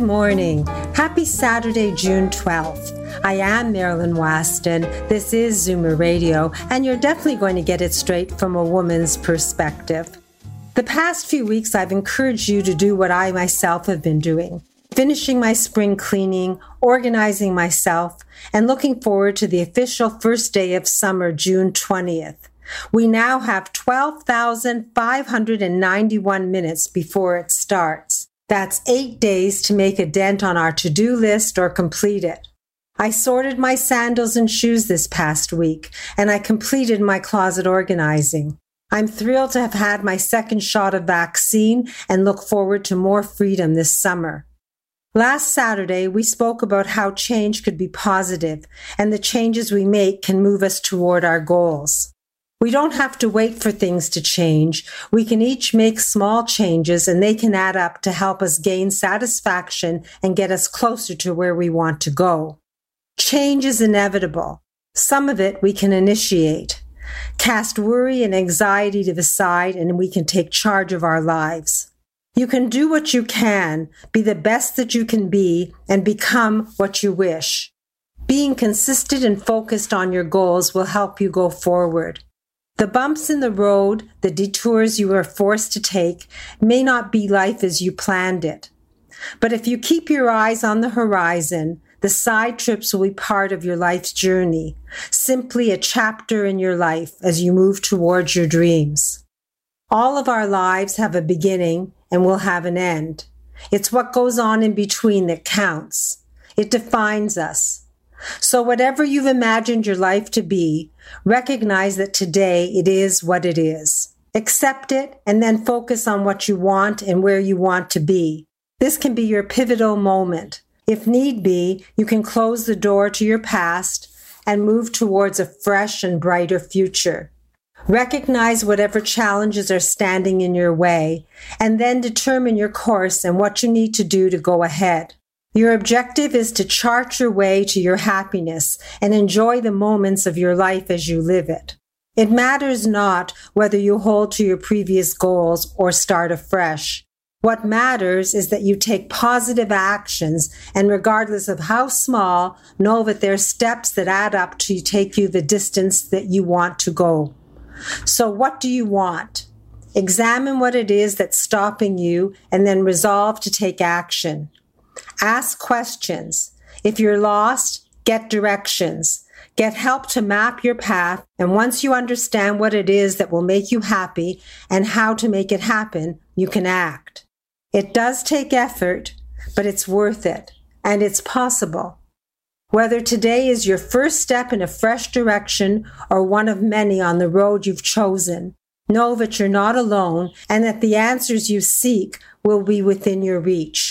Good morning. Happy Saturday, June 12th. I am Marilyn Weston. This is Zoomer Radio, and you're definitely going to get it straight from a woman's perspective. The past few weeks, I've encouraged you to do what I myself have been doing finishing my spring cleaning, organizing myself, and looking forward to the official first day of summer, June 20th. We now have 12,591 minutes before it starts. That's eight days to make a dent on our to do list or complete it. I sorted my sandals and shoes this past week, and I completed my closet organizing. I'm thrilled to have had my second shot of vaccine and look forward to more freedom this summer. Last Saturday, we spoke about how change could be positive and the changes we make can move us toward our goals. We don't have to wait for things to change. We can each make small changes and they can add up to help us gain satisfaction and get us closer to where we want to go. Change is inevitable. Some of it we can initiate. Cast worry and anxiety to the side and we can take charge of our lives. You can do what you can, be the best that you can be, and become what you wish. Being consistent and focused on your goals will help you go forward. The bumps in the road, the detours you are forced to take, may not be life as you planned it. But if you keep your eyes on the horizon, the side trips will be part of your life's journey, simply a chapter in your life as you move towards your dreams. All of our lives have a beginning and will have an end. It's what goes on in between that counts. It defines us. So, whatever you've imagined your life to be, recognize that today it is what it is. Accept it and then focus on what you want and where you want to be. This can be your pivotal moment. If need be, you can close the door to your past and move towards a fresh and brighter future. Recognize whatever challenges are standing in your way and then determine your course and what you need to do to go ahead. Your objective is to chart your way to your happiness and enjoy the moments of your life as you live it. It matters not whether you hold to your previous goals or start afresh. What matters is that you take positive actions and regardless of how small, know that there are steps that add up to take you the distance that you want to go. So what do you want? Examine what it is that's stopping you and then resolve to take action. Ask questions. If you're lost, get directions. Get help to map your path. And once you understand what it is that will make you happy and how to make it happen, you can act. It does take effort, but it's worth it and it's possible. Whether today is your first step in a fresh direction or one of many on the road you've chosen, know that you're not alone and that the answers you seek will be within your reach.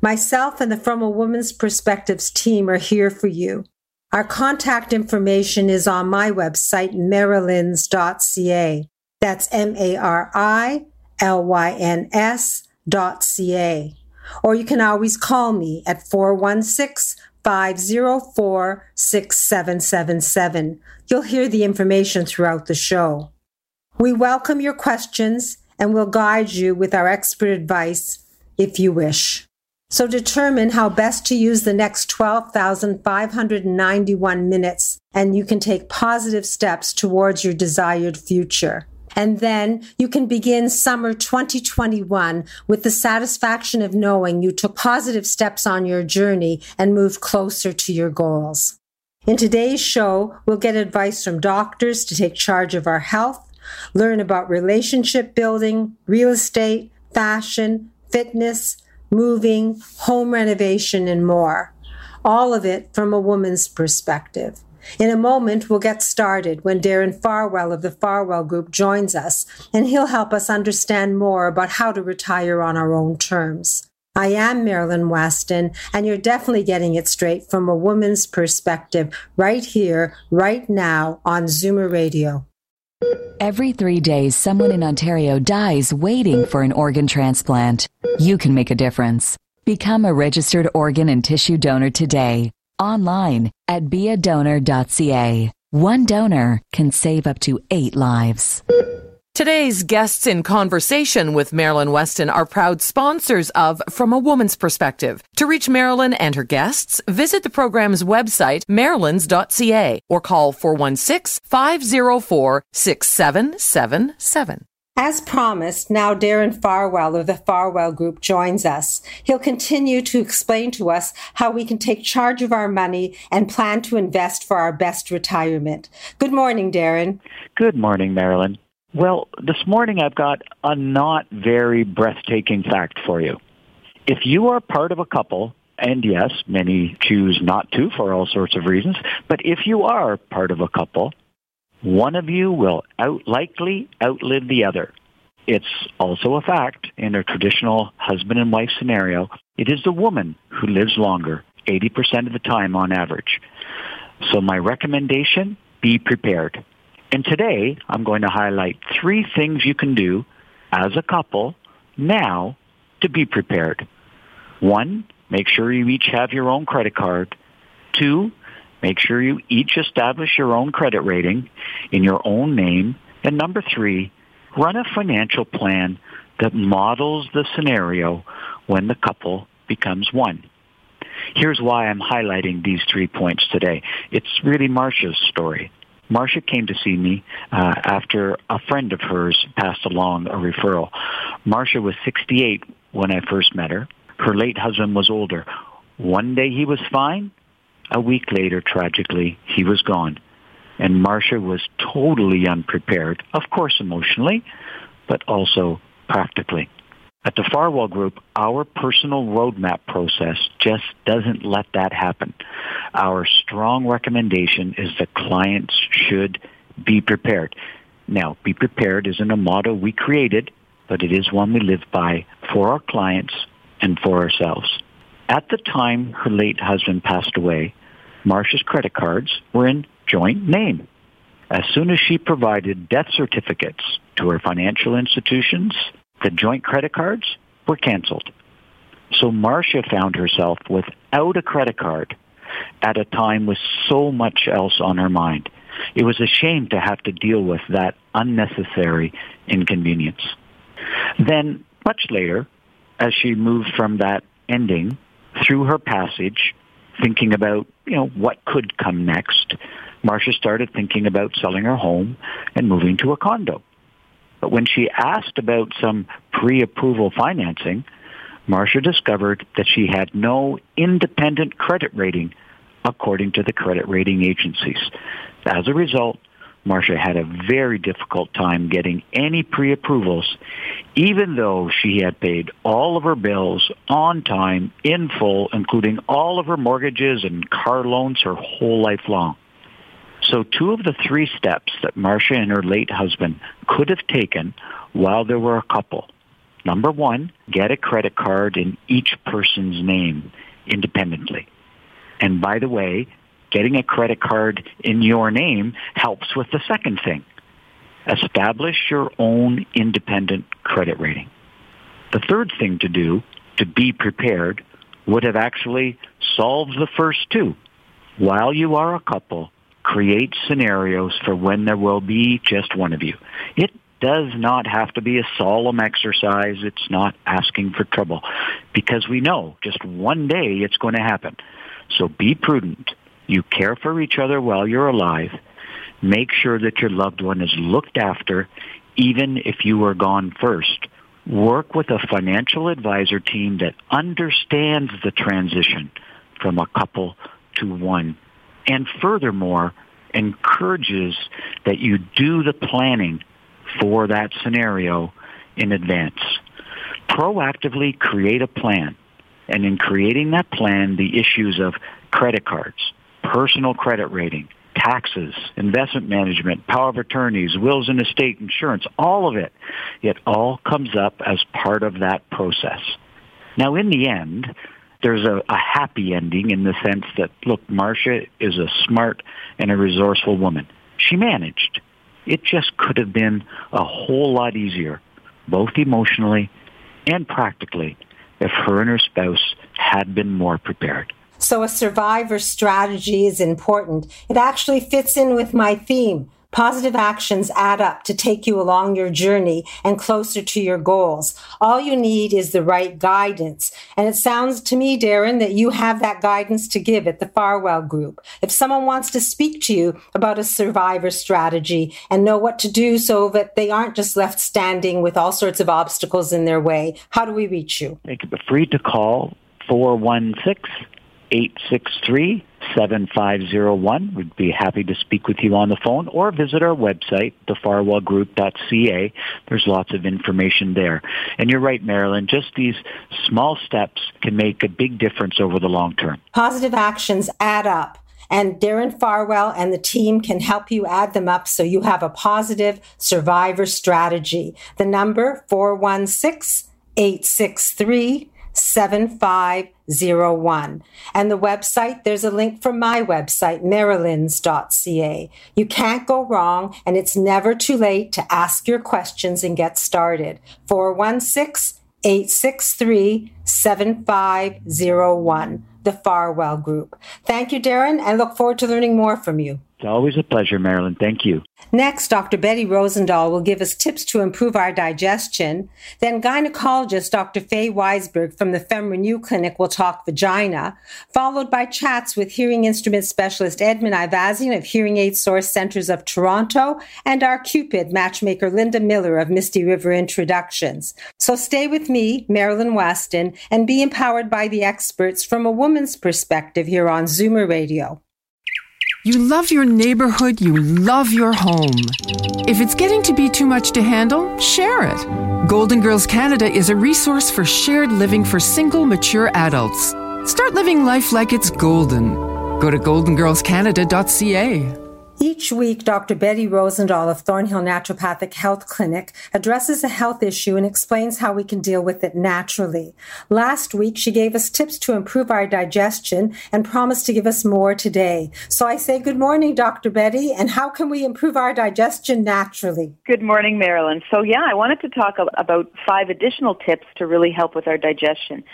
Myself and the From a Woman's Perspectives team are here for you. Our contact information is on my website, marilyns.ca. That's M A R I L Y N S dot ca. Or you can always call me at 416 504 6777. You'll hear the information throughout the show. We welcome your questions and will guide you with our expert advice if you wish. So determine how best to use the next 12,591 minutes and you can take positive steps towards your desired future. And then you can begin summer 2021 with the satisfaction of knowing you took positive steps on your journey and moved closer to your goals. In today's show, we'll get advice from doctors to take charge of our health, learn about relationship building, real estate, fashion, fitness, moving, home renovation, and more. All of it from a woman's perspective. In a moment, we'll get started when Darren Farwell of the Farwell Group joins us, and he'll help us understand more about how to retire on our own terms. I am Marilyn Weston, and you're definitely getting it straight from a woman's perspective right here, right now on Zoomer Radio. Every three days, someone in Ontario dies waiting for an organ transplant. You can make a difference. Become a registered organ and tissue donor today, online at beadonor.ca. One donor can save up to eight lives. Today's guests in conversation with Marilyn Weston are proud sponsors of From a Woman's Perspective. To reach Marilyn and her guests, visit the program's website, marilyns.ca, or call 416 504 6777. As promised, now Darren Farwell of the Farwell Group joins us. He'll continue to explain to us how we can take charge of our money and plan to invest for our best retirement. Good morning, Darren. Good morning, Marilyn. Well, this morning I've got a not very breathtaking fact for you. If you are part of a couple, and yes, many choose not to for all sorts of reasons, but if you are part of a couple, one of you will out likely outlive the other. It's also a fact in a traditional husband and wife scenario, it is the woman who lives longer, 80% of the time on average. So my recommendation, be prepared. And today, I'm going to highlight three things you can do as a couple now to be prepared. One, make sure you each have your own credit card. Two, make sure you each establish your own credit rating in your own name. And number three, run a financial plan that models the scenario when the couple becomes one. Here's why I'm highlighting these three points today. It's really Marcia's story. Marcia came to see me uh, after a friend of hers passed along a referral. Marcia was 68 when I first met her. Her late husband was older. One day he was fine. A week later, tragically, he was gone. And Marcia was totally unprepared, of course emotionally, but also practically. At the Farwell Group, our personal roadmap process just doesn't let that happen. Our strong recommendation is that clients should be prepared. Now, be prepared isn't a motto we created, but it is one we live by for our clients and for ourselves. At the time her late husband passed away, Marcia's credit cards were in joint name. As soon as she provided death certificates to her financial institutions, the joint credit cards were canceled. So Marcia found herself without a credit card at a time with so much else on her mind. It was a shame to have to deal with that unnecessary inconvenience. Then, much later, as she moved from that ending through her passage, thinking about, you know, what could come next, Marcia started thinking about selling her home and moving to a condo. But when she asked about some pre-approval financing, Marcia discovered that she had no independent credit rating according to the credit rating agencies. As a result, Marcia had a very difficult time getting any pre-approvals, even though she had paid all of her bills on time, in full, including all of her mortgages and car loans her whole life long. So two of the three steps that Marcia and her late husband could have taken while they were a couple. Number one, get a credit card in each person's name independently. And by the way, getting a credit card in your name helps with the second thing. Establish your own independent credit rating. The third thing to do to be prepared would have actually solved the first two. While you are a couple, create scenarios for when there will be just one of you. It does not have to be a solemn exercise. It's not asking for trouble because we know just one day it's going to happen. So be prudent. You care for each other while you're alive. Make sure that your loved one is looked after even if you are gone first. Work with a financial advisor team that understands the transition from a couple to one and furthermore encourages that you do the planning for that scenario in advance. Proactively create a plan. And in creating that plan, the issues of credit cards, personal credit rating, taxes, investment management, power of attorneys, wills and estate insurance, all of it, it all comes up as part of that process. Now, in the end, there's a, a happy ending in the sense that, look, Marcia is a smart and a resourceful woman. She managed. It just could have been a whole lot easier, both emotionally and practically, if her and her spouse had been more prepared. So, a survivor strategy is important. It actually fits in with my theme Positive actions add up to take you along your journey and closer to your goals. All you need is the right guidance. And it sounds to me, Darren, that you have that guidance to give at the Farwell Group. If someone wants to speak to you about a survivor strategy and know what to do so that they aren't just left standing with all sorts of obstacles in their way, how do we reach you? Be free to call 416 863 7501. We'd be happy to speak with you on the phone or visit our website, thefarwellgroup.ca. There's lots of information there. And you're right, Marilyn, just these small steps can make a big difference over the long term. Positive actions add up. And Darren Farwell and the team can help you add them up so you have a positive survivor strategy. The number 416 863 7501. And the website, there's a link from my website, marilyns.ca. You can't go wrong, and it's never too late to ask your questions and get started. 416 863 7501 the Farwell Group. Thank you, Darren. and look forward to learning more from you. It's always a pleasure, Marilyn. Thank you. Next, Dr. Betty Rosendahl will give us tips to improve our digestion. Then, gynecologist Dr. Faye Weisberg from the FemRenew Clinic will talk vagina, followed by chats with hearing instrument specialist Edmund Ivazian of Hearing Aid Source Centers of Toronto and our Cupid matchmaker Linda Miller of Misty River Introductions. So stay with me, Marilyn Weston, and be empowered by the experts from a woman's perspective here on Zoomer Radio. You love your neighborhood, you love your home. If it's getting to be too much to handle, share it. Golden Girls Canada is a resource for shared living for single, mature adults. Start living life like it's golden. Go to goldengirlscanada.ca. Each week, Dr. Betty Rosendahl of Thornhill Naturopathic Health Clinic addresses a health issue and explains how we can deal with it naturally. Last week, she gave us tips to improve our digestion and promised to give us more today. So I say good morning, Dr. Betty, and how can we improve our digestion naturally? Good morning, Marilyn. So yeah, I wanted to talk about five additional tips to really help with our digestion.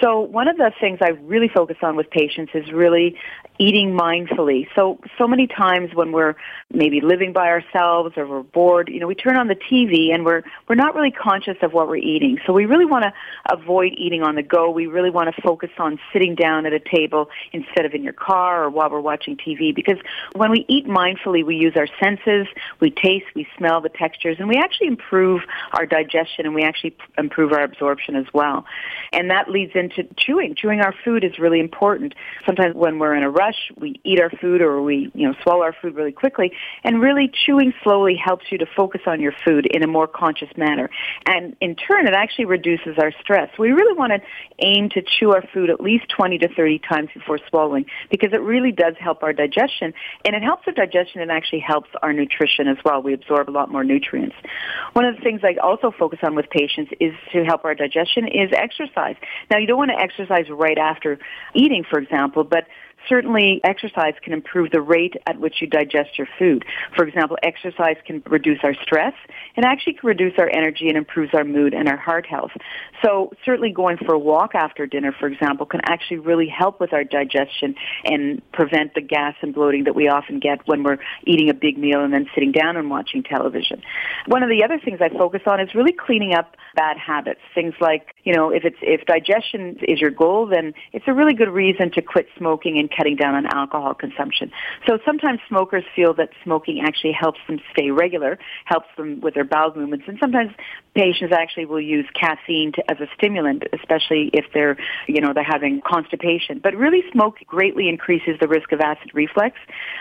So one of the things I really focus on with patients is really eating mindfully. So so many times when we're maybe living by ourselves or we're bored, you know, we turn on the TV and we're we're not really conscious of what we're eating. So we really want to avoid eating on the go. We really want to focus on sitting down at a table instead of in your car or while we're watching TV because when we eat mindfully, we use our senses, we taste, we smell the textures and we actually improve our digestion and we actually improve our absorption as well. And that leads in into chewing. Chewing our food is really important. Sometimes when we're in a rush, we eat our food or we, you know, swallow our food really quickly. And really chewing slowly helps you to focus on your food in a more conscious manner. And in turn, it actually reduces our stress. We really want to aim to chew our food at least 20 to 30 times before swallowing because it really does help our digestion. And it helps our digestion and actually helps our nutrition as well. We absorb a lot more nutrients. One of the things I also focus on with patients is to help our digestion is exercise. Now, you don't want to exercise right after eating, for example, but certainly exercise can improve the rate at which you digest your food. For example, exercise can reduce our stress and actually can reduce our energy and improves our mood and our heart health. So certainly going for a walk after dinner, for example, can actually really help with our digestion and prevent the gas and bloating that we often get when we're eating a big meal and then sitting down and watching television. One of the other things I focus on is really cleaning up bad habits. Things like, you know, if it's if digestion is your goal, then it's a really good reason to quit smoking and cutting down on alcohol consumption. So sometimes smokers feel that smoking actually helps them stay regular, helps them with their bowel movements, and sometimes patients actually will use caffeine to, as a stimulant, especially if they're, you know, they're having constipation. But really, smoke greatly increases the risk of acid reflux,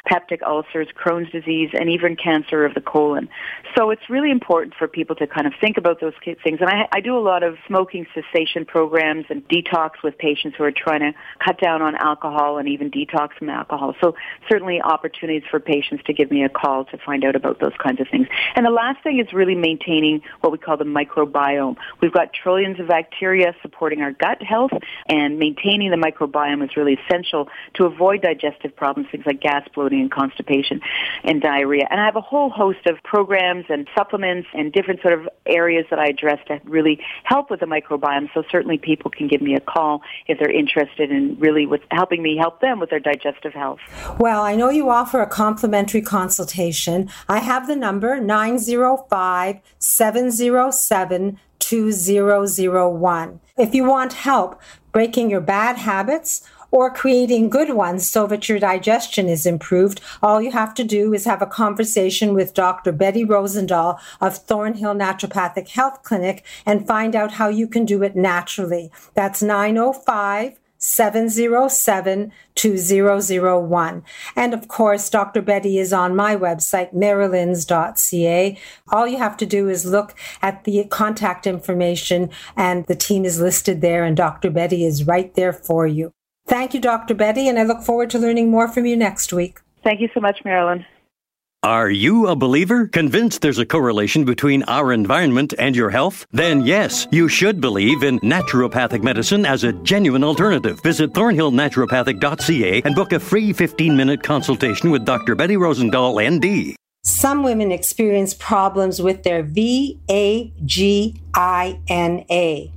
peptic ulcers, Crohn's disease, and even cancer of the colon. So it's really important for people to kind of think about those things. And I, I do a lot of smoking cessation programs and detox with patients who are trying to cut down on alcohol and even detox from alcohol. So certainly opportunities for patients to give me a call to find out about those kinds of things. And the last thing is really maintaining what we call the microbiome. We've got trillions of bacteria supporting our gut health and maintaining the microbiome is really essential to avoid digestive problems, things like gas, bloating, and constipation and diarrhea. And I have a whole host of programs and supplements and different sort of areas that I address to really help with the microbiome. So certainly people can give me a call if they're interested in really with helping me help them with their digestive health. Well, I know you offer a complimentary consultation. I have the number 905 707 2001. If you want help breaking your bad habits or creating good ones so that your digestion is improved, all you have to do is have a conversation with Dr. Betty Rosendahl of Thornhill Naturopathic Health Clinic and find out how you can do it naturally. That's 905 707 2001. And of course, Dr. Betty is on my website, marilyns.ca. All you have to do is look at the contact information, and the team is listed there, and Dr. Betty is right there for you. Thank you, Dr. Betty, and I look forward to learning more from you next week. Thank you so much, Marilyn. Are you a believer? Convinced there's a correlation between our environment and your health? Then yes, you should believe in naturopathic medicine as a genuine alternative. Visit thornhillnaturopathic.ca and book a free 15 minute consultation with Dr. Betty Rosendahl, ND. Some women experience problems with their V A G I N A.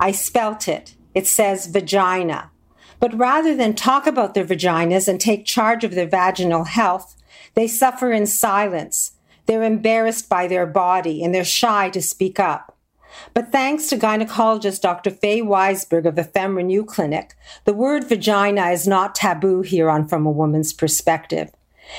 I spelt it. It says vagina. But rather than talk about their vaginas and take charge of their vaginal health, they suffer in silence. They're embarrassed by their body and they're shy to speak up. But thanks to gynecologist Dr. Faye Weisberg of the FemRenew Clinic, the word vagina is not taboo here on From a Woman's Perspective.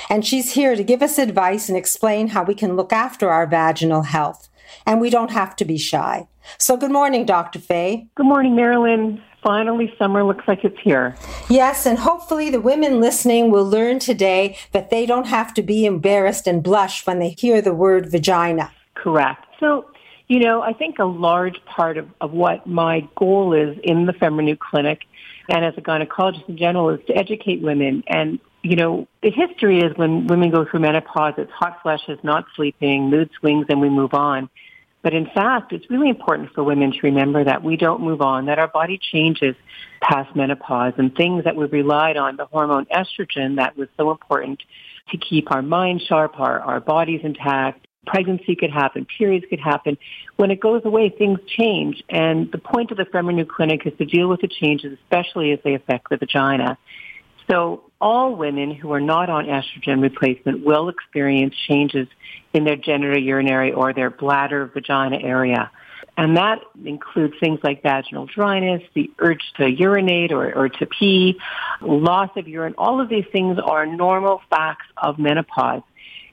And she's here to give us advice and explain how we can look after our vaginal health. And we don't have to be shy. So good morning, Dr. Faye. Good morning, Marilyn finally summer looks like it's here. Yes, and hopefully the women listening will learn today that they don't have to be embarrassed and blush when they hear the word vagina. Correct. So, you know, I think a large part of, of what my goal is in the FemRenew Clinic and as a gynecologist in general is to educate women. And, you know, the history is when women go through menopause, it's hot flashes, not sleeping, mood swings, and we move on. But in fact, it's really important for women to remember that we don't move on, that our body changes past menopause and things that we relied on, the hormone estrogen that was so important to keep our mind sharp, our, our bodies intact. Pregnancy could happen, periods could happen. When it goes away, things change. And the point of the FemRenew Clinic is to deal with the changes, especially as they affect the vagina. So all women who are not on estrogen replacement will experience changes in their genitourinary or their bladder vagina area. And that includes things like vaginal dryness, the urge to urinate or, or to pee, loss of urine. All of these things are normal facts of menopause.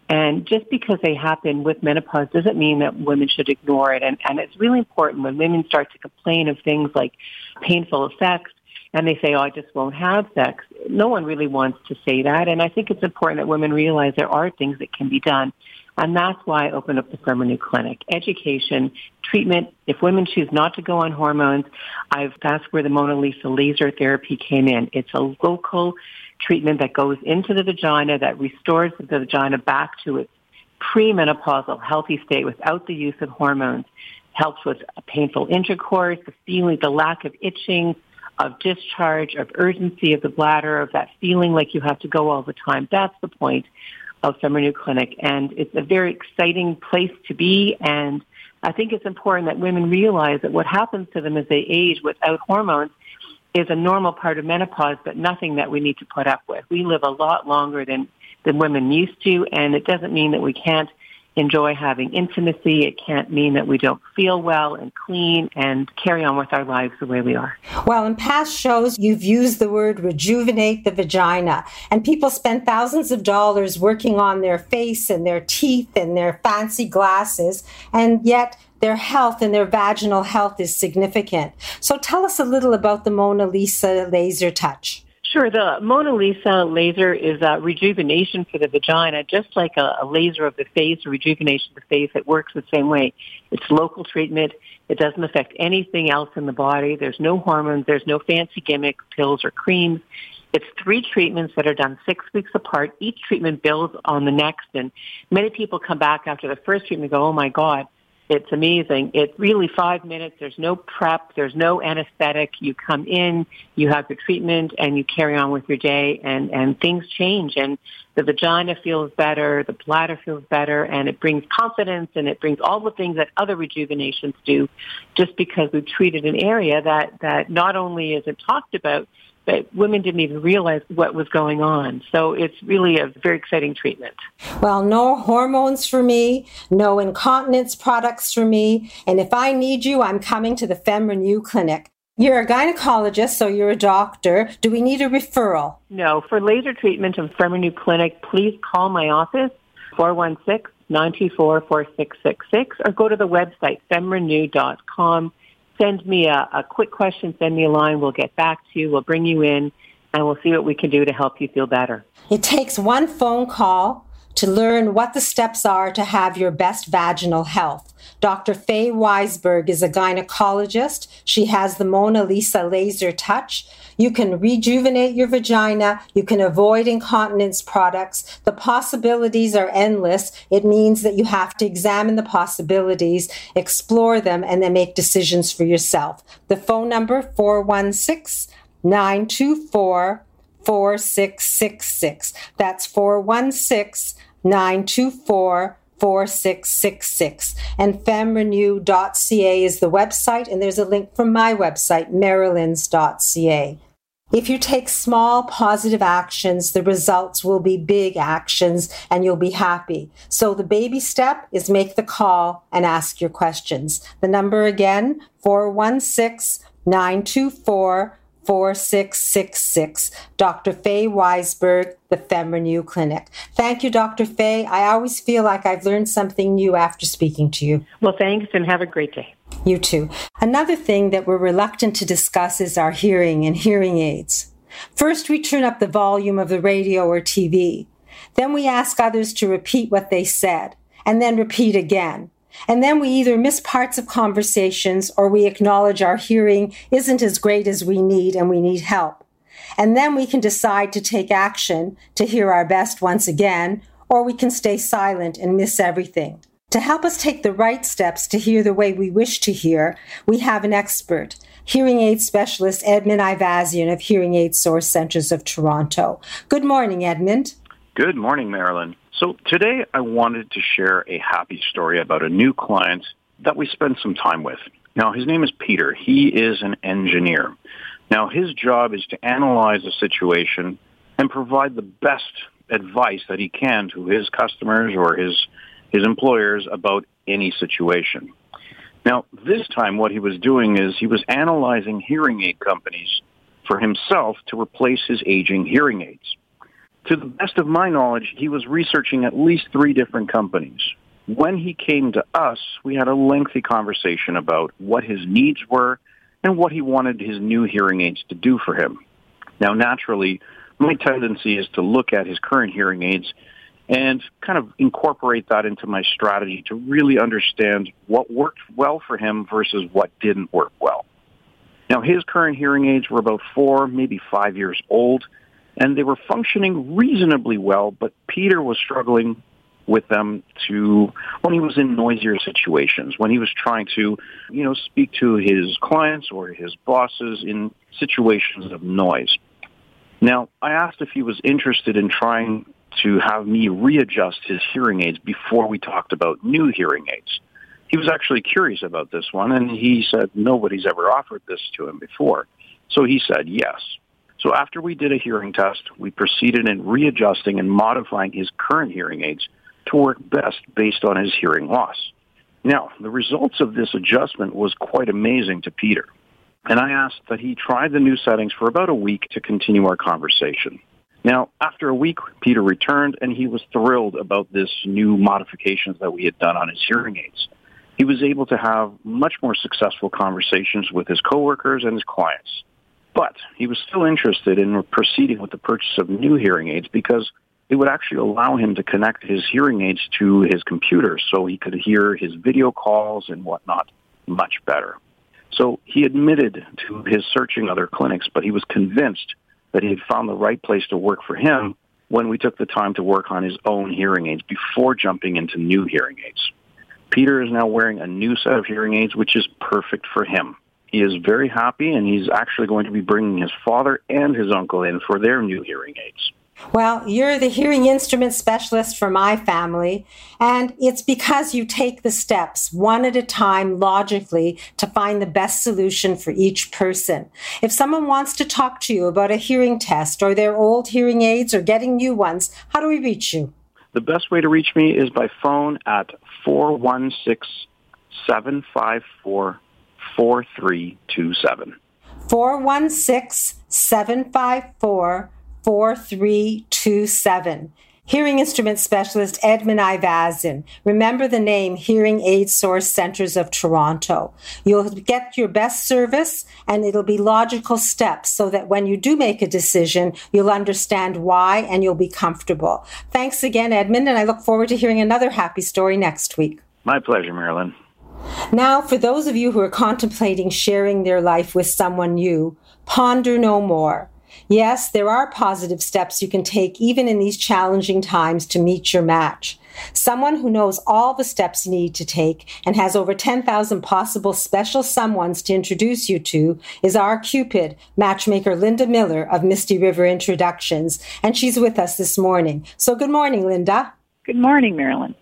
And just because they happen with menopause doesn't mean that women should ignore it. And, and it's really important when women start to complain of things like painful sex and they say, oh, I just won't have sex. No one really wants to say that. And I think it's important that women realize there are things that can be done. And that's why I opened up the FemRenew Clinic. Education, treatment. If women choose not to go on hormones, I've, that's where the Mona Lisa laser therapy came in. It's a local treatment that goes into the vagina that restores the vagina back to its premenopausal healthy state without the use of hormones. Helps with painful intercourse, the feeling, the lack of itching, of discharge, of urgency of the bladder, of that feeling like you have to go all the time. That's the point of FemRenew Clinic. And it's a very exciting place to be. And I think it's important that women realize that what happens to them as they age without hormones is a normal part of menopause, but nothing that we need to put up with. We live a lot longer than, than women used to, and it doesn't mean that we can't enjoy having intimacy. It can't mean that we don't feel well and clean and carry on with our lives the way we are. Well, in past shows, you've used the word rejuvenate the vagina, and people spend thousands of dollars working on their face and their teeth and their fancy glasses, and yet their health and their vaginal health is significant. So tell us a little about the Mona Lisa laser touch. Sure. The Mona Lisa laser is a rejuvenation for the vagina, just like a, a laser of the face, a rejuvenation of the face. It works the same way. It's local treatment. It doesn't affect anything else in the body. There's no hormones. There's no fancy gimmick pills or creams. It's three treatments that are done six weeks apart. Each treatment builds on the next. And many people come back after the first treatment and go, oh my God, it's amazing. It's really five minutes. There's no prep. There's no anesthetic. You come in, you have your treatment, and you carry on with your day, and, and things change. And the vagina feels better, the bladder feels better, and it brings confidence, and it brings all the things that other rejuvenations do, just because we've treated an area that, that not only isn't talked about, but women didn't even realize what was going on. So it's really a very exciting treatment. Well, no hormones for me, no incontinence products for me, and if I need you, I'm coming to the FemRenew clinic. You're a gynecologist, so you're a doctor. Do we need a referral? No. For laser treatment of FemRenew clinic, please call my office, 416 924 4666, or go to the website, femrenew.com send me a, a quick question, send me a line. We'll get back to you. We'll bring you in and we'll see what we can do to help you feel better. It takes one phone call to learn what the steps are to have your best vaginal health. Dr. Faye Weisberg is a gynecologist. She has the Mona Lisa laser touch. You can rejuvenate your vagina. You can avoid incontinence products. The possibilities are endless. It means that you have to examine the possibilities, explore them, and then make decisions for yourself. The phone number 416 924 4666. That's 416 924 4666. And femrenew.ca is the website, and there's a link from my website, marilyns.ca. If you take small positive actions, the results will be big actions and you'll be happy. So the baby step is make the call and ask your questions. The number again, 416 924 4666. Dr. Faye Weisberg, the FemRenew Clinic. Thank you, Dr. Faye. I always feel like I've learned something new after speaking to you. Well, thanks and have a great day. You too. Another thing that we're reluctant to discuss is our hearing and hearing aids. First, we turn up the volume of the radio or TV. Then we ask others to repeat what they said, and then repeat again. And then we either miss parts of conversations or we acknowledge our hearing isn't as great as we need and we need help. And then we can decide to take action to hear our best once again, or we can stay silent and miss everything. To help us take the right steps to hear the way we wish to hear, we have an expert, hearing aid specialist Edmund Ivazian of Hearing Aid Source Centers of Toronto. Good morning, Edmund. Good morning, Marilyn. So today I wanted to share a happy story about a new client that we spent some time with. Now, his name is Peter. He is an engineer. Now, his job is to analyze a situation and provide the best advice that he can to his customers or his, his employers about any situation. Now, this time what he was doing is he was analyzing hearing aid companies for himself to replace his aging hearing aids to the best of my knowledge, he was researching at least three different companies. When he came to us, we had a lengthy conversation about what his needs were and what he wanted his new hearing aids to do for him. Now, naturally, my tendency is to look at his current hearing aids and kind of incorporate that into my strategy to really understand what worked well for him versus what didn't work well. Now, his current hearing aids were about four, maybe five years old and they were functioning reasonably well, but Peter was struggling with them to when he was in noisier situations, when he was trying to, you know, speak to his clients or his bosses in situations of noise. Now, I asked if he was interested in trying to have me readjust his hearing aids before we talked about new hearing aids. He was actually curious about this one, and he said nobody's ever offered this to him before. So he said yes. So after we did a hearing test, we proceeded in readjusting and modifying his current hearing aids to work best based on his hearing loss. Now, the results of this adjustment was quite amazing to Peter. And I asked that he try the new settings for about a week to continue our conversation. Now, after a week, Peter returned and he was thrilled about this new modifications that we had done on his hearing aids. He was able to have much more successful conversations with his coworkers and his clients. But he was still interested in proceeding with the purchase of new hearing aids because it would actually allow him to connect his hearing aids to his computer so he could hear his video calls and whatnot much better. So he admitted to his searching other clinics, but he was convinced that he had found the right place to work for him when we took the time to work on his own hearing aids before jumping into new hearing aids. Peter is now wearing a new set of hearing aids, which is perfect for him. He is very happy, and he's actually going to be bringing his father and his uncle in for their new hearing aids. Well, you're the hearing instrument specialist for my family, and it's because you take the steps one at a time logically to find the best solution for each person. If someone wants to talk to you about a hearing test or their old hearing aids or getting new ones, how do we reach you? The best way to reach me is by phone at 416 754 4327. 416 754 4327. Hearing instrument specialist Edmund Ivazian. Remember the name Hearing Aid Source Centers of Toronto. You'll get your best service and it'll be logical steps so that when you do make a decision, you'll understand why and you'll be comfortable. Thanks again, Edmund, and I look forward to hearing another happy story next week. My pleasure, Marilyn. Now, for those of you who are contemplating sharing their life with someone new, ponder no more. Yes, there are positive steps you can take even in these challenging times to meet your match. Someone who knows all the steps you need to take and has over 10,000 possible special someones to introduce you to is our Cupid, matchmaker Linda Miller of Misty River Introductions, and she's with us this morning. So good morning, Linda. Good morning, Marilyn.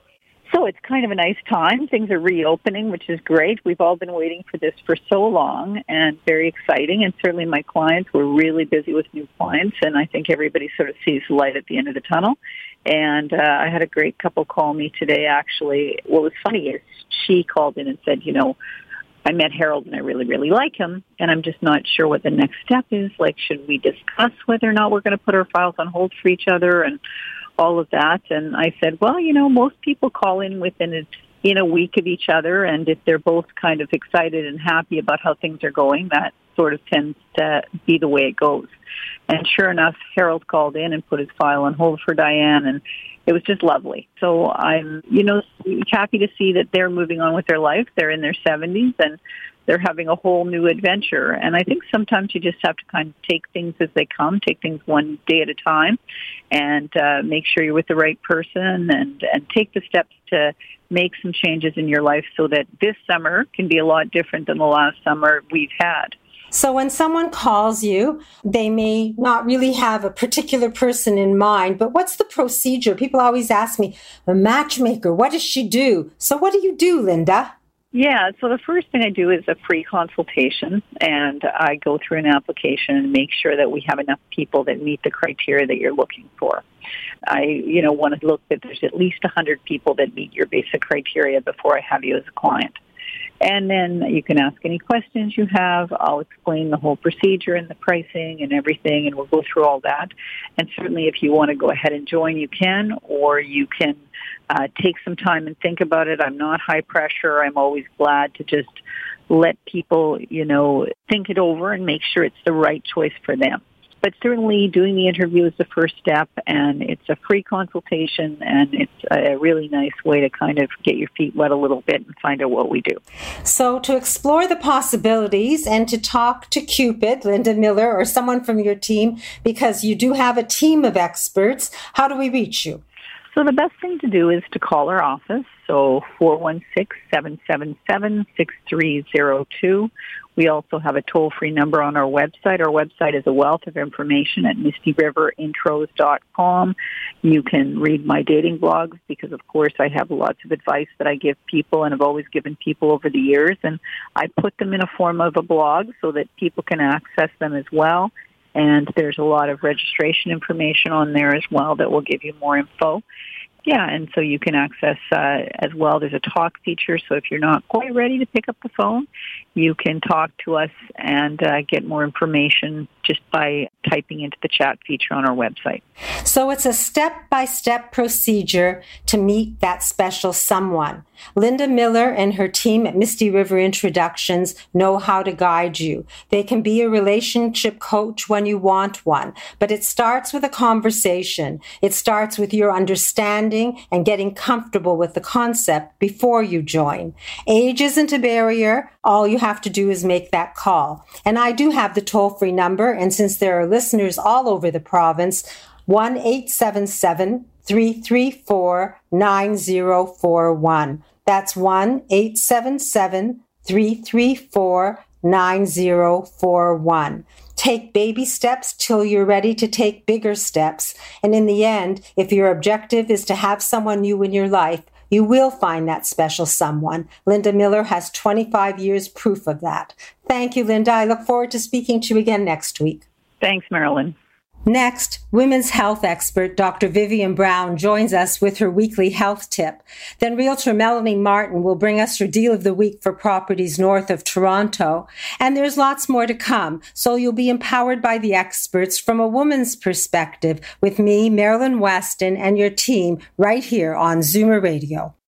So it's kind of a nice time. Things are reopening, which is great. We've all been waiting for this for so long and very exciting. And certainly my clients were really busy with new clients. And I think everybody sort of sees light at the end of the tunnel. And uh, I had a great couple call me today, actually. What was funny is she called in and said, you know, I met Harold and I really, really like him. And I'm just not sure what the next step is. Like, should we discuss whether or not we're going to put our files on hold for each other? And all of that. And I said, well, you know, most people call in within a, in a week of each other, and if they're both kind of excited and happy about how things are going, that sort of tends to be the way it goes. And sure enough, Harold called in and put his file on hold for Diane, and it was just lovely. So I'm, you know, happy to see that they're moving on with their life. They're in their 70s, and they're having a whole new adventure. And I think sometimes you just have to kind of take things as they come, take things one day at a time, and uh, make sure you're with the right person, and and take the steps to make some changes in your life so that this summer can be a lot different than the last summer we've had. So when someone calls you, they may not really have a particular person in mind, but what's the procedure? People always ask me, a matchmaker, what does she do? So what do you do, Linda? Yeah, so the first thing I do is a free consultation and I go through an application and make sure that we have enough people that meet the criteria that you're looking for. I, you know, want to look that there's at least 100 people that meet your basic criteria before I have you as a client. And then you can ask any questions you have. I'll explain the whole procedure and the pricing and everything, and we'll go through all that. And certainly if you want to go ahead and join, you can, or you can uh, take some time and think about it. I'm not high pressure. I'm always glad to just let people, you know, think it over and make sure it's the right choice for them. But certainly doing the interview is the first step and it's a free consultation and it's a really nice way to kind of get your feet wet a little bit and find out what we do. So to explore the possibilities and to talk to Cupid, Linda Miller or someone from your team, because you do have a team of experts, how do we reach you? So the best thing to do is to call our office. So 416-777-6302. We also have a toll-free number on our website. Our website is a wealth of information at mistyriverinTros.com. You can read my dating blogs because, of course, I have lots of advice that I give people and have always given people over the years. And I put them in a form of a blog so that people can access them as well and there's a lot of registration information on there as well that will give you more info. Yeah, and so you can access uh, as well. There's a talk feature, so if you're not quite ready to pick up the phone, you can talk to us and uh, get more information just by typing into the chat feature on our website. So it's a step by step procedure to meet that special someone. Linda Miller and her team at Misty River Introductions know how to guide you. They can be a relationship coach when you want one, but it starts with a conversation. It starts with your understanding and getting comfortable with the concept before you join. Age isn't a barrier. All you have to do is make that call. And I do have the toll free number. And since there are listeners all over the province, 1 877 334 9041. That's 1 877 334 9041. Take baby steps till you're ready to take bigger steps. And in the end, if your objective is to have someone new in your life, you will find that special someone. Linda Miller has 25 years proof of that. Thank you, Linda. I look forward to speaking to you again next week. Thanks, Marilyn. Next, women's health expert Dr. Vivian Brown joins us with her weekly health tip. Then realtor Melanie Martin will bring us her deal of the week for properties north of Toronto. And there's lots more to come, so you'll be empowered by the experts from a woman's perspective with me, Marilyn Weston, and your team right here on Zoomer Radio.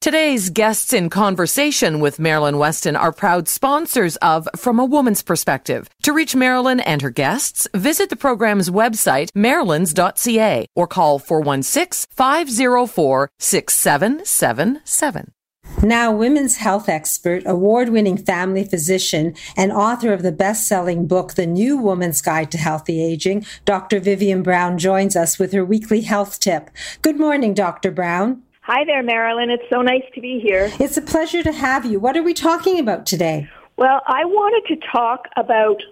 Today's guests in conversation with Marilyn Weston are proud sponsors of From a Woman's Perspective. To reach Marilyn and her guests, visit the program's website, marilyns.ca, or call 416 504 6777. Now, women's health expert, award winning family physician, and author of the best selling book, The New Woman's Guide to Healthy Aging, Dr. Vivian Brown joins us with her weekly health tip. Good morning, Dr. Brown. Hi there, Marilyn. It's so nice to be here. It's a pleasure to have you. What are we talking about today? Well, I wanted to talk about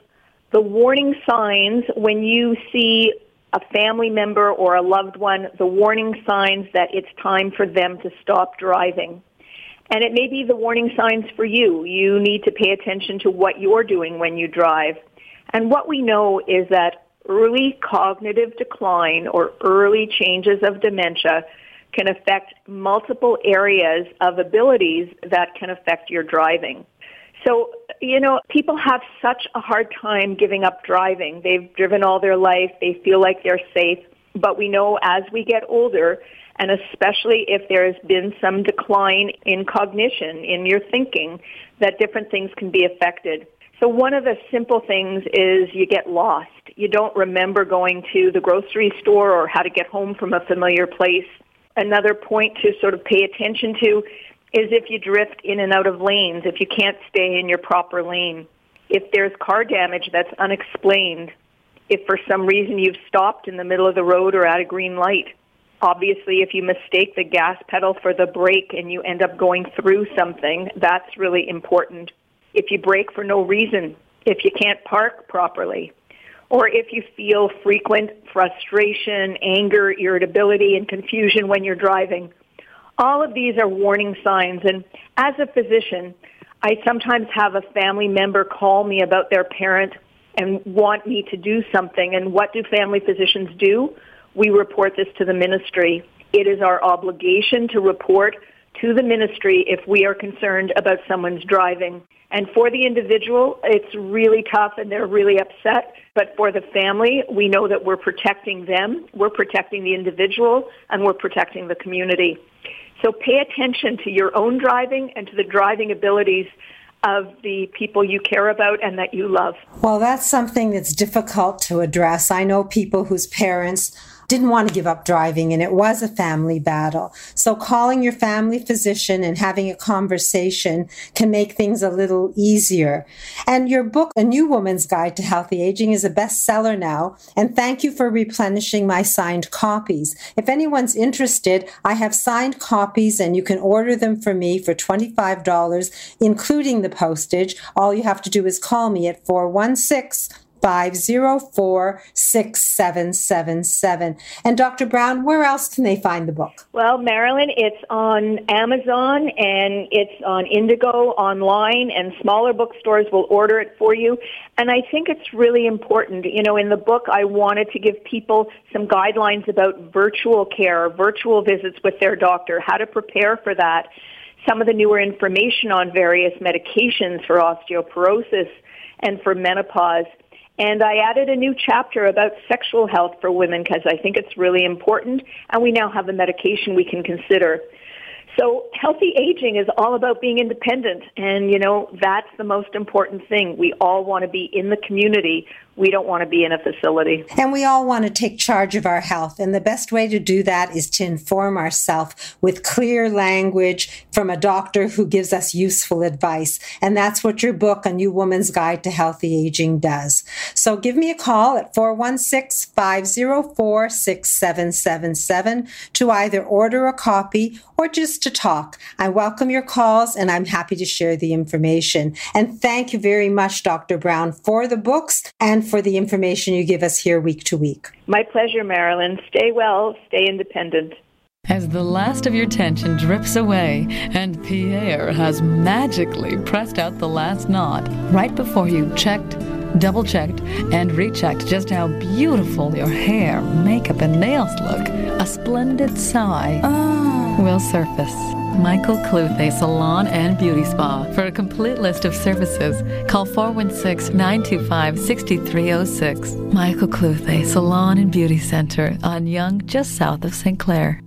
the warning signs when you see a family member or a loved one, the warning signs that it's time for them to stop driving. And it may be the warning signs for you. You need to pay attention to what you're doing when you drive. And what we know is that early cognitive decline or early changes of dementia can affect multiple areas of abilities that can affect your driving. So, you know, people have such a hard time giving up driving. They've driven all their life. They feel like they're safe. But we know as we get older, and especially if there has been some decline in cognition, in your thinking, that different things can be affected. So one of the simple things is you get lost. You don't remember going to the grocery store or how to get home from a familiar place another point to sort of pay attention to is if you drift in and out of lanes, if you can't stay in your proper lane, if there's car damage that's unexplained, if for some reason you've stopped in the middle of the road or at a green light. Obviously, if you mistake the gas pedal for the brake and you end up going through something, that's really important. If you brake for no reason, if you can't park properly, or if you feel frequent frustration, anger, irritability, and confusion when you're driving. All of these are warning signs. And as a physician, I sometimes have a family member call me about their parent and want me to do something. And what do family physicians do? We report this to the ministry. It is our obligation to report to the ministry if we are concerned about someone's driving. And for the individual, it's really tough and they're really upset. But for the family, we know that we're protecting them, we're protecting the individual, and we're protecting the community. So pay attention to your own driving and to the driving abilities of the people you care about and that you love. Well, that's something that's difficult to address. I know people whose parents didn't want to give up driving and it was a family battle. So calling your family physician and having a conversation can make things a little easier. And your book, A New Woman's Guide to Healthy Aging, is a bestseller now. And thank you for replenishing my signed copies. If anyone's interested, I have signed copies and you can order them for me for $25, including the postage. All you have to do is call me at 416 504 6777. And Dr. Brown, where else can they find the book? Well, Marilyn, it's on Amazon and it's on Indigo online, and smaller bookstores will order it for you. And I think it's really important. You know, in the book, I wanted to give people some guidelines about virtual care, virtual visits with their doctor, how to prepare for that. Some of the newer information on various medications for osteoporosis and for menopause And I added a new chapter about sexual health for women because I think it's really important. And we now have a medication we can consider. So healthy aging is all about being independent. And, you know, that's the most important thing. We all want to be in the community we don't want to be in a facility. And we all want to take charge of our health. And the best way to do that is to inform ourselves with clear language from a doctor who gives us useful advice. And that's what your book, A New Woman's Guide to Healthy Aging, does. So give me a call at 416 504 6777 to either order a copy or just to talk. I welcome your calls and I'm happy to share the information. And thank you very much, Dr. Brown, for the books and for the information you give us here week to week. My pleasure, Marilyn. Stay well, stay independent. As the last of your tension drips away and Pierre has magically pressed out the last knot right before you checked, double checked, and rechecked just how beautiful your hair, makeup, and nails look, a splendid sigh oh. Will surface. Michael Cluthe Salon and Beauty Spa. For a complete list of services, call 416 925 6306. Michael Cluthe Salon and Beauty Center on Yonge, just south of St. Clair.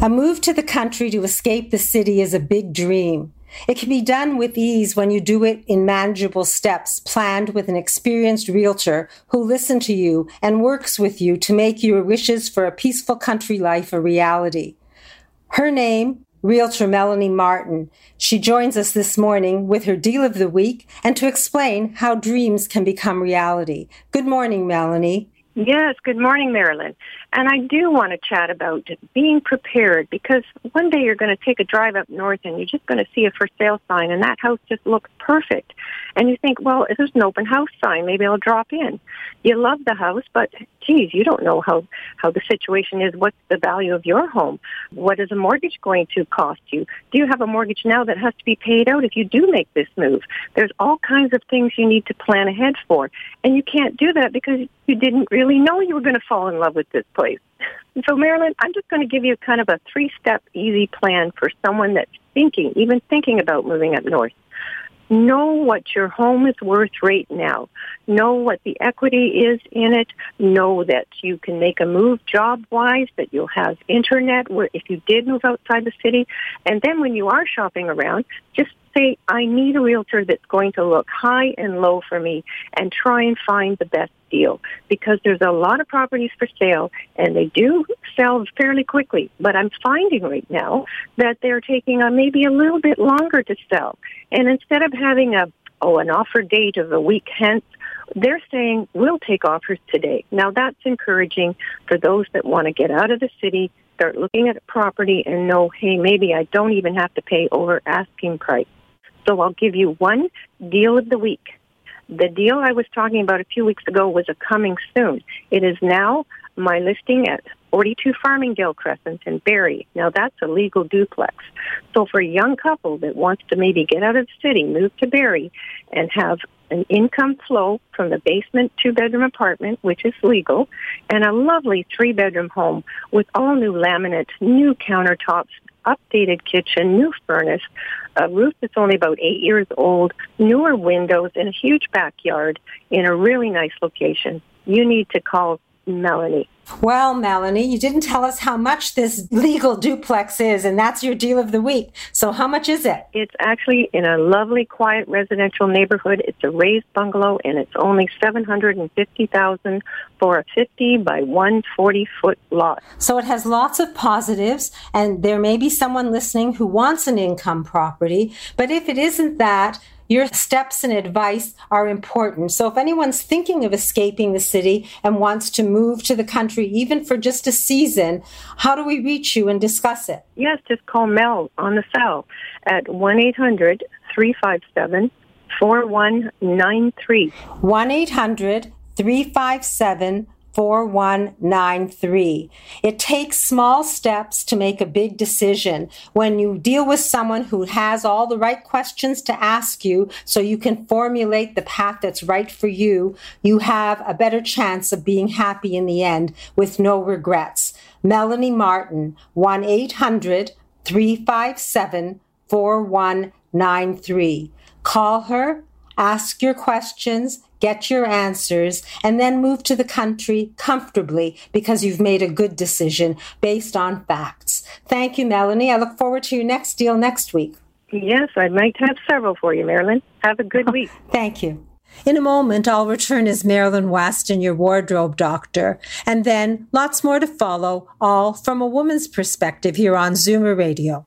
A move to the country to escape the city is a big dream. It can be done with ease when you do it in manageable steps, planned with an experienced realtor who listens to you and works with you to make your wishes for a peaceful country life a reality. Her name Realtor Melanie Martin. She joins us this morning with her deal of the week and to explain how dreams can become reality. Good morning, Melanie. Yes, good morning, Marilyn. And I do want to chat about being prepared because one day you're going to take a drive up north and you're just going to see a for sale sign and that house just looks perfect. And you think, well, if there's an open house sign, maybe I'll drop in. You love the house, but geez, you don't know how, how the situation is. What's the value of your home? What is a mortgage going to cost you? Do you have a mortgage now that has to be paid out if you do make this move? There's all kinds of things you need to plan ahead for. And you can't do that because you didn't really know you were going to fall in love with this place. So, Marilyn, I'm just going to give you kind of a three step easy plan for someone that's thinking, even thinking about moving up north. Know what your home is worth right now. Know what the equity is in it. Know that you can make a move job wise, that you'll have internet where if you did move outside the city. And then when you are shopping around, just say, I need a realtor that's going to look high and low for me and try and find the best deal because there's a lot of properties for sale and they do sell fairly quickly. But I'm finding right now that they're taking a, maybe a little bit longer to sell. And instead of having a, oh, an offer date of a week hence, they're saying we'll take offers today. Now that's encouraging for those that want to get out of the city, start looking at a property and know, hey, maybe I don't even have to pay over asking price. So I'll give you one deal of the week. The deal I was talking about a few weeks ago was a coming soon. It is now my listing at 42 Farmingdale Crescent in Barrie. Now that's a legal duplex. So for a young couple that wants to maybe get out of the city, move to Barrie, and have an income flow from the basement two bedroom apartment, which is legal, and a lovely three bedroom home with all new laminate, new countertops, updated kitchen, new furnace, a roof that's only about eight years old, newer windows, and a huge backyard in a really nice location. You need to call Melanie. Well, Melanie, you didn't tell us how much this legal duplex is, and that's your deal of the week. So, how much is it? It's actually in a lovely, quiet residential neighborhood. It's a raised bungalow, and it's only seven hundred and fifty thousand for a fifty by one forty foot lot. So, it has lots of positives, and there may be someone listening who wants an income property. But if it isn't that, your steps and advice are important. So if anyone's thinking of escaping the city and wants to move to the country, even for just a season, how do we reach you and discuss it? Yes, just call Mel on the cell at 1 800 357 4193. 1 800 357 4193. It takes small steps to make a big decision. When you deal with someone who has all the right questions to ask you so you can formulate the path that's right for you, you have a better chance of being happy in the end with no regrets. Melanie Martin, 1 800 357 4193. Call her ask your questions, get your answers, and then move to the country comfortably because you've made a good decision based on facts. Thank you, Melanie. I look forward to your next deal next week. Yes, I might have several for you, Marilyn. Have a good oh, week. Thank you. In a moment, I'll return as Marilyn Weston, your wardrobe doctor, and then lots more to follow, all from a woman's perspective here on Zoomer Radio.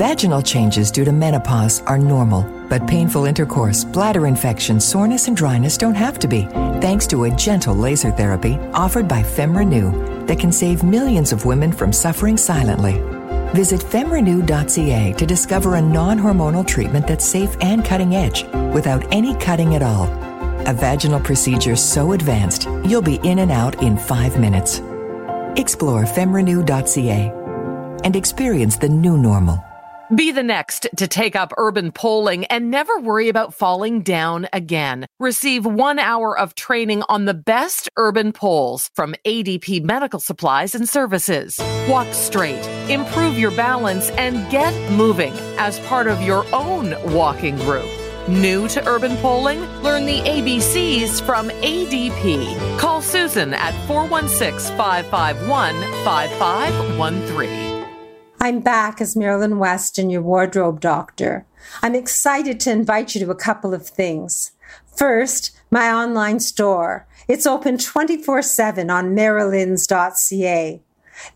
Vaginal changes due to menopause are normal, but painful intercourse, bladder infection, soreness, and dryness don't have to be, thanks to a gentle laser therapy offered by FemRenew that can save millions of women from suffering silently. Visit femrenew.ca to discover a non hormonal treatment that's safe and cutting edge without any cutting at all. A vaginal procedure so advanced, you'll be in and out in five minutes. Explore femrenew.ca and experience the new normal. Be the next to take up urban poling and never worry about falling down again. Receive one hour of training on the best urban poles from ADP Medical Supplies and Services. Walk straight, improve your balance, and get moving as part of your own walking group. New to urban poling? Learn the ABCs from ADP. Call Susan at 416 551 5513. I'm back as Marilyn Weston, your wardrobe doctor. I'm excited to invite you to a couple of things. First, my online store. It's open 24 7 on marilyns.ca.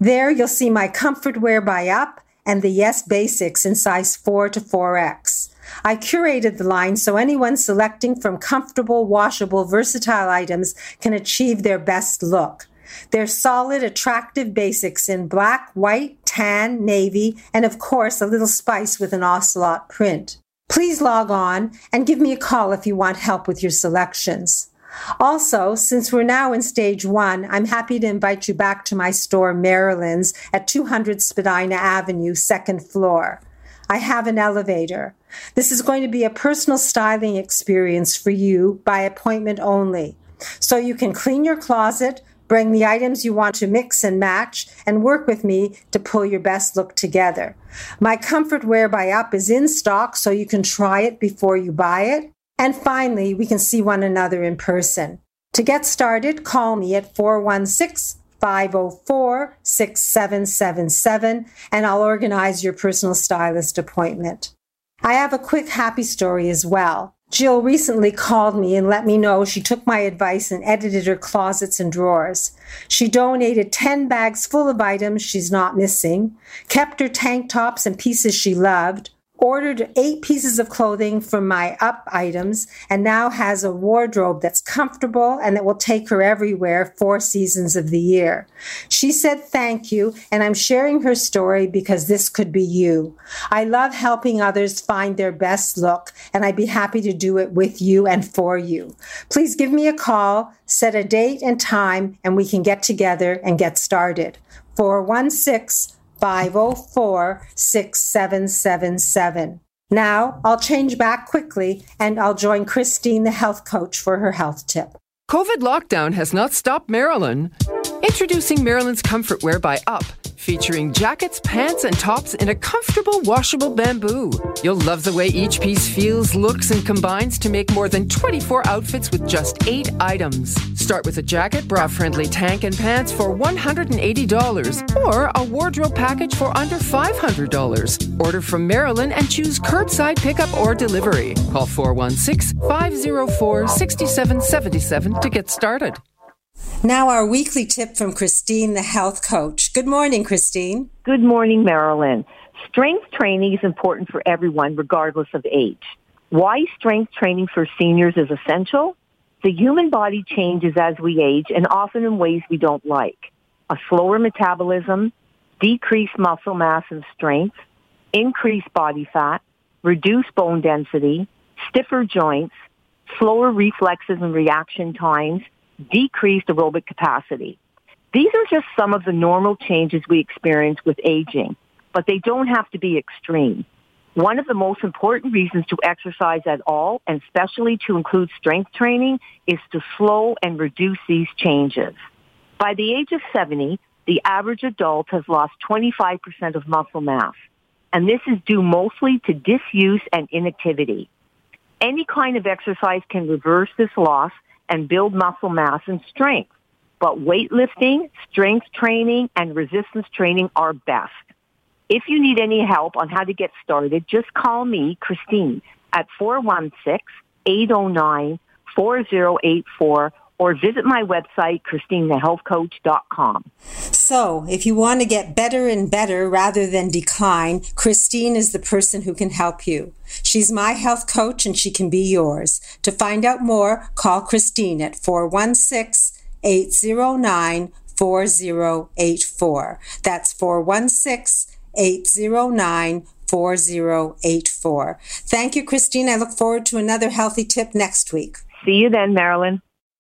There you'll see my comfort wear by Up and the Yes Basics in size 4 to 4X. I curated the line so anyone selecting from comfortable, washable, versatile items can achieve their best look. They're solid, attractive basics in black, white, tan, navy, and of course, a little spice with an ocelot print. Please log on and give me a call if you want help with your selections. Also, since we're now in stage one, I'm happy to invite you back to my store, Marilyn's, at 200 Spadina Avenue, second floor. I have an elevator. This is going to be a personal styling experience for you by appointment only. So you can clean your closet, Bring the items you want to mix and match and work with me to pull your best look together. My Comfort Wear by Up is in stock so you can try it before you buy it. And finally, we can see one another in person. To get started, call me at 416 504 6777 and I'll organize your personal stylist appointment. I have a quick happy story as well. Jill recently called me and let me know she took my advice and edited her closets and drawers. She donated 10 bags full of items she's not missing, kept her tank tops and pieces she loved, ordered eight pieces of clothing from my up items and now has a wardrobe that's comfortable and that will take her everywhere four seasons of the year. She said thank you and I'm sharing her story because this could be you. I love helping others find their best look and I'd be happy to do it with you and for you. Please give me a call, set a date and time and we can get together and get started. 416 504 6777. Now I'll change back quickly and I'll join Christine, the health coach, for her health tip. COVID lockdown has not stopped Marilyn. Introducing Marilyn's Comfort Wear by Up featuring jackets, pants, and tops in a comfortable washable bamboo. You'll love the way each piece feels, looks, and combines to make more than 24 outfits with just eight items. Start with a jacket, bra friendly tank, and pants for $180 or a wardrobe package for under $500. Order from Maryland and choose curbside pickup or delivery. Call 416 504 6777 to get started. Now, our weekly tip from Christine, the health coach. Good morning, Christine. Good morning, Marilyn. Strength training is important for everyone, regardless of age. Why strength training for seniors is essential? The human body changes as we age and often in ways we don't like. A slower metabolism, decreased muscle mass and strength, increased body fat, reduced bone density, stiffer joints, slower reflexes and reaction times, decreased aerobic capacity. These are just some of the normal changes we experience with aging, but they don't have to be extreme. One of the most important reasons to exercise at all, and especially to include strength training, is to slow and reduce these changes. By the age of 70, the average adult has lost 25% of muscle mass, and this is due mostly to disuse and inactivity. Any kind of exercise can reverse this loss and build muscle mass and strength, but weightlifting, strength training, and resistance training are best. If you need any help on how to get started, just call me, Christine, at 416-809-4084 or visit my website, ChristineTheHealthCoach.com. So, if you want to get better and better rather than decline, Christine is the person who can help you. She's my health coach and she can be yours. To find out more, call Christine at 416 809 4084. That's 416 809 4084. Thank you, Christine. I look forward to another healthy tip next week. See you then, Marilyn.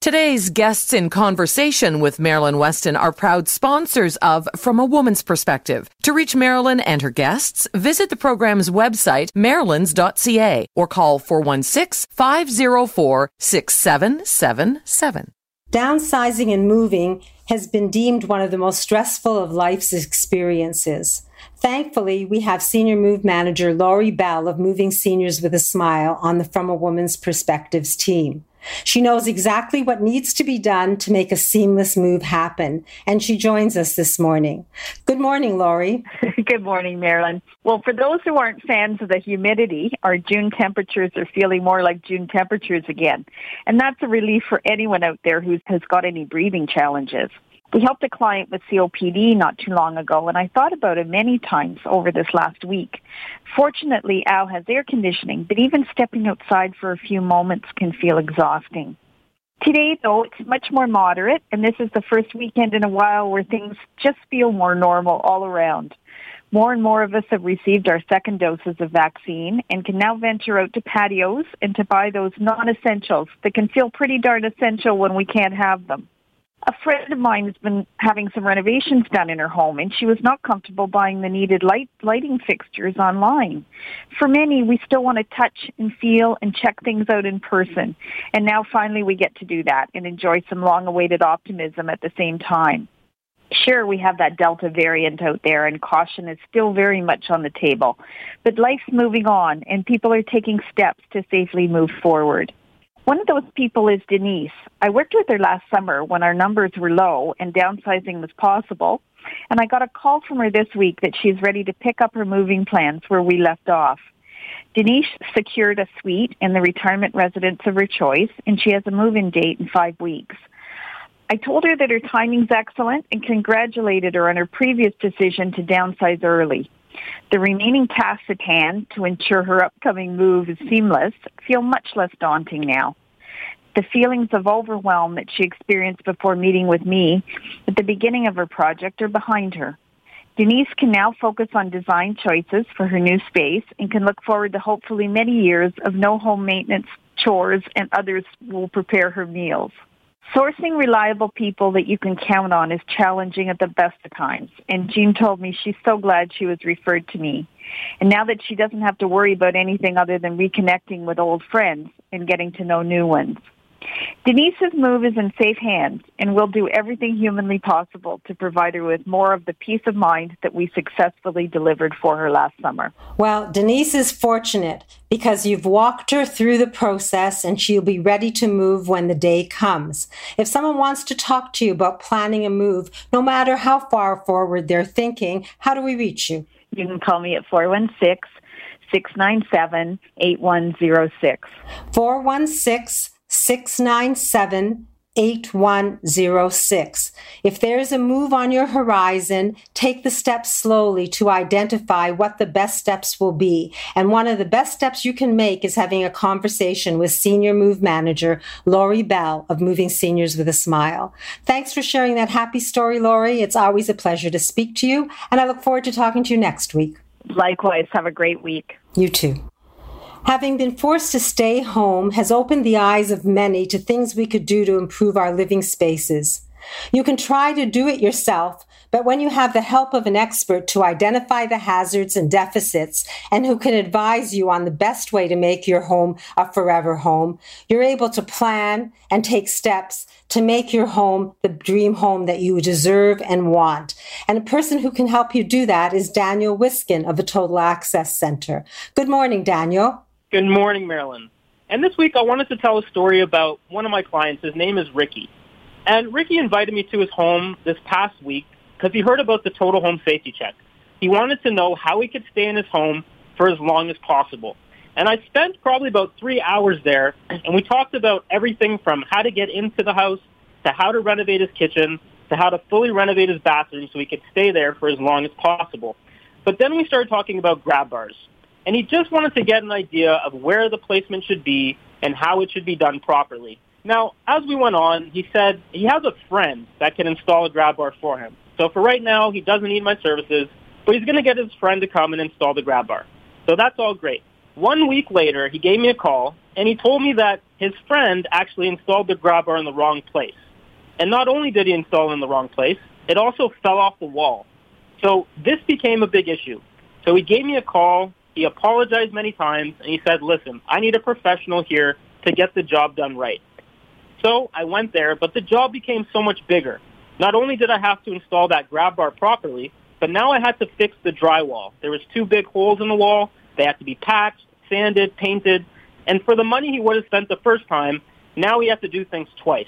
Today's guests in conversation with Marilyn Weston are proud sponsors of From a Woman's Perspective. To reach Marilyn and her guests, visit the program's website, marilyns.ca, or call 416 504 6777. Downsizing and moving has been deemed one of the most stressful of life's experiences. Thankfully, we have Senior Move Manager Laurie Bell of Moving Seniors with a Smile on the From a Woman's Perspectives team. She knows exactly what needs to be done to make a seamless move happen, and she joins us this morning. Good morning, Laurie. Good morning, Marilyn. Well, for those who aren't fans of the humidity, our June temperatures are feeling more like June temperatures again. And that's a relief for anyone out there who has got any breathing challenges. We helped a client with COPD not too long ago, and I thought about it many times over this last week. Fortunately, Al has air conditioning, but even stepping outside for a few moments can feel exhausting. Today, though, it's much more moderate, and this is the first weekend in a while where things just feel more normal all around. More and more of us have received our second doses of vaccine and can now venture out to patios and to buy those non-essentials that can feel pretty darn essential when we can't have them a friend of mine has been having some renovations done in her home and she was not comfortable buying the needed light lighting fixtures online. For many, we still want to touch and feel and check things out in person. And now finally we get to do that and enjoy some long awaited optimism at the same time. Sure, we have that Delta variant out there and caution is still very much on the table. But life's moving on and people are taking steps to safely move forward. One of those people is Denise. I worked with her last summer when our numbers were low and downsizing was possible. And I got a call from her this week that she's ready to pick up her moving plans where we left off. Denise secured a suite in the retirement residence of her choice, and she has a move-in date in five weeks. I told her that her timing's excellent and congratulated her on her previous decision to downsize early. The remaining tasks at hand to ensure her upcoming move is seamless feel much less daunting now. The feelings of overwhelm that she experienced before meeting with me at the beginning of her project are behind her. Denise can now focus on design choices for her new space and can look forward to hopefully many years of no home maintenance chores and others will prepare her meals. Sourcing reliable people that you can count on is challenging at the best of times. And Jean told me she's so glad she was referred to me. And now that she doesn't have to worry about anything other than reconnecting with old friends and getting to know new ones. Denise's move is in safe hands, and we'll do everything humanly possible to provide her with more of the peace of mind that we successfully delivered for her last summer. Well, Denise is fortunate because you've walked her through the process and she'll be ready to move when the day comes. If someone wants to talk to you about planning a move, no matter how far forward they're thinking, how do we reach you? You can call me at 416 697 8106. 416 697 8106. If there's a move on your horizon, take the steps slowly to identify what the best steps will be. And one of the best steps you can make is having a conversation with Senior Move Manager Laurie Bell of Moving Seniors with a Smile. Thanks for sharing that happy story, Laurie. It's always a pleasure to speak to you, and I look forward to talking to you next week. Likewise. Have a great week. You too. Having been forced to stay home has opened the eyes of many to things we could do to improve our living spaces. You can try to do it yourself, but when you have the help of an expert to identify the hazards and deficits and who can advise you on the best way to make your home a forever home, you're able to plan and take steps to make your home the dream home that you deserve and want. And a person who can help you do that is Daniel Wiskin of the Total Access Center. Good morning, Daniel. Good morning, Marilyn. And this week I wanted to tell a story about one of my clients. His name is Ricky. And Ricky invited me to his home this past week because he heard about the total home safety check. He wanted to know how he could stay in his home for as long as possible. And I spent probably about three hours there, and we talked about everything from how to get into the house to how to renovate his kitchen to how to fully renovate his bathroom so he could stay there for as long as possible. But then we started talking about grab bars. And he just wanted to get an idea of where the placement should be and how it should be done properly. Now, as we went on, he said he has a friend that can install a grab bar for him. So for right now, he doesn't need my services, but he's going to get his friend to come and install the grab bar. So that's all great. One week later, he gave me a call, and he told me that his friend actually installed the grab bar in the wrong place. And not only did he install it in the wrong place, it also fell off the wall. So this became a big issue. So he gave me a call. He apologized many times, and he said, listen, I need a professional here to get the job done right. So I went there, but the job became so much bigger. Not only did I have to install that grab bar properly, but now I had to fix the drywall. There was two big holes in the wall. They had to be patched, sanded, painted. And for the money he would have spent the first time, now he has to do things twice.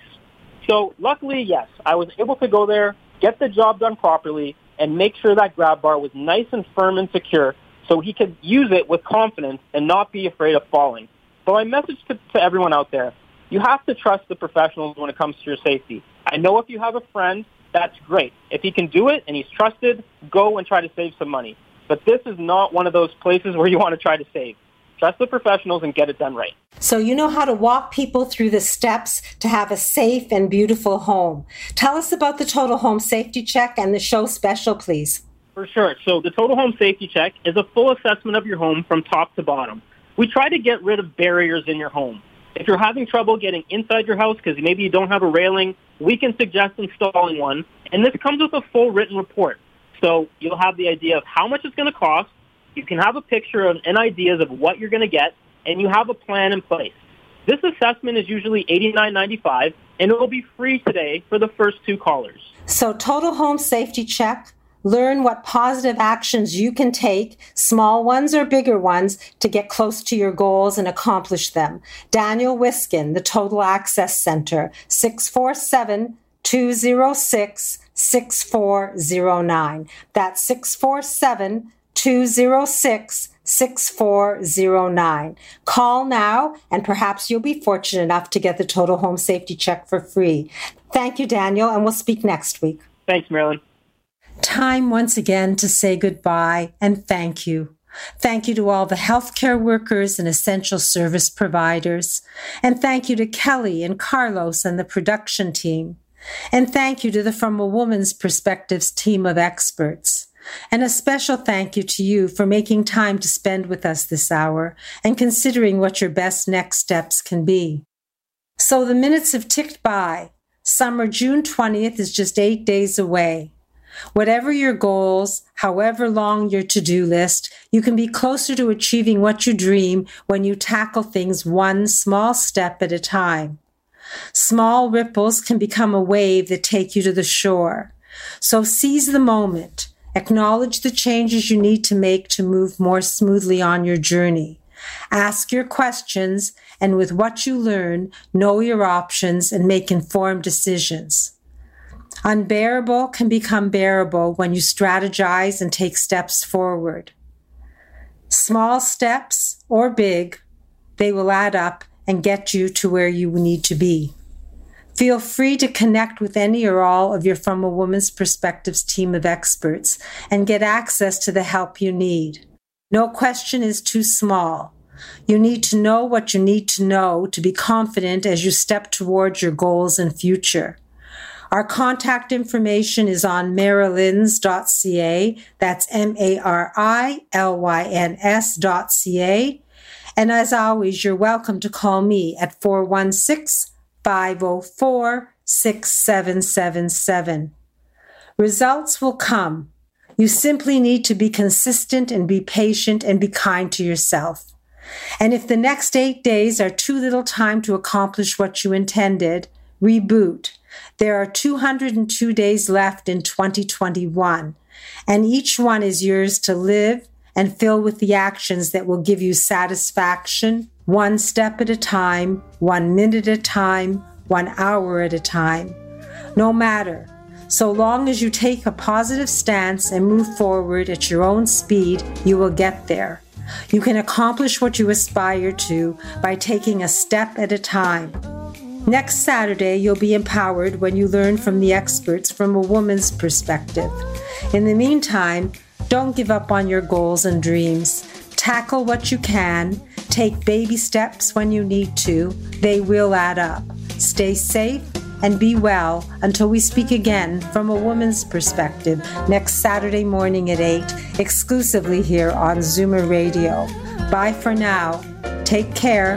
So luckily, yes, I was able to go there, get the job done properly, and make sure that grab bar was nice and firm and secure so he could use it with confidence and not be afraid of falling. So my message to, to everyone out there, you have to trust the professionals when it comes to your safety. I know if you have a friend, that's great. If he can do it and he's trusted, go and try to save some money. But this is not one of those places where you want to try to save. Trust the professionals and get it done right. So you know how to walk people through the steps to have a safe and beautiful home. Tell us about the Total Home Safety Check and the show special, please. For sure. So the Total Home Safety Check is a full assessment of your home from top to bottom. We try to get rid of barriers in your home. If you're having trouble getting inside your house because maybe you don't have a railing, we can suggest installing one. And this comes with a full written report. So you'll have the idea of how much it's going to cost. You can have a picture and ideas of what you're going to get, and you have a plan in place. This assessment is usually $89.95, and it will be free today for the first two callers. So total home safety check Learn what positive actions you can take, small ones or bigger ones, to get close to your goals and accomplish them. Daniel Wiskin, the Total Access Center, 647 206 6409. That's 647 206 6409. Call now and perhaps you'll be fortunate enough to get the total home safety check for free. Thank you, Daniel, and we'll speak next week. Thanks, Marilyn. Time once again to say goodbye and thank you. Thank you to all the healthcare workers and essential service providers. And thank you to Kelly and Carlos and the production team. And thank you to the From a Woman's Perspectives team of experts. And a special thank you to you for making time to spend with us this hour and considering what your best next steps can be. So the minutes have ticked by. Summer June 20th is just eight days away. Whatever your goals, however long your to do list, you can be closer to achieving what you dream when you tackle things one small step at a time. Small ripples can become a wave that take you to the shore. So seize the moment. Acknowledge the changes you need to make to move more smoothly on your journey. Ask your questions, and with what you learn, know your options and make informed decisions. Unbearable can become bearable when you strategize and take steps forward. Small steps or big, they will add up and get you to where you need to be. Feel free to connect with any or all of your From a Woman's Perspectives team of experts and get access to the help you need. No question is too small. You need to know what you need to know to be confident as you step towards your goals and future. Our contact information is on marilyns.ca. That's M-A-R-I-L-Y-N-S.ca. And as always, you're welcome to call me at 416 504 6777. Results will come. You simply need to be consistent and be patient and be kind to yourself. And if the next eight days are too little time to accomplish what you intended, reboot. There are 202 days left in 2021, and each one is yours to live and fill with the actions that will give you satisfaction, one step at a time, one minute at a time, one hour at a time. No matter, so long as you take a positive stance and move forward at your own speed, you will get there. You can accomplish what you aspire to by taking a step at a time. Next Saturday, you'll be empowered when you learn from the experts from a woman's perspective. In the meantime, don't give up on your goals and dreams. Tackle what you can. Take baby steps when you need to. They will add up. Stay safe and be well until we speak again from a woman's perspective next Saturday morning at 8, exclusively here on Zoomer Radio. Bye for now. Take care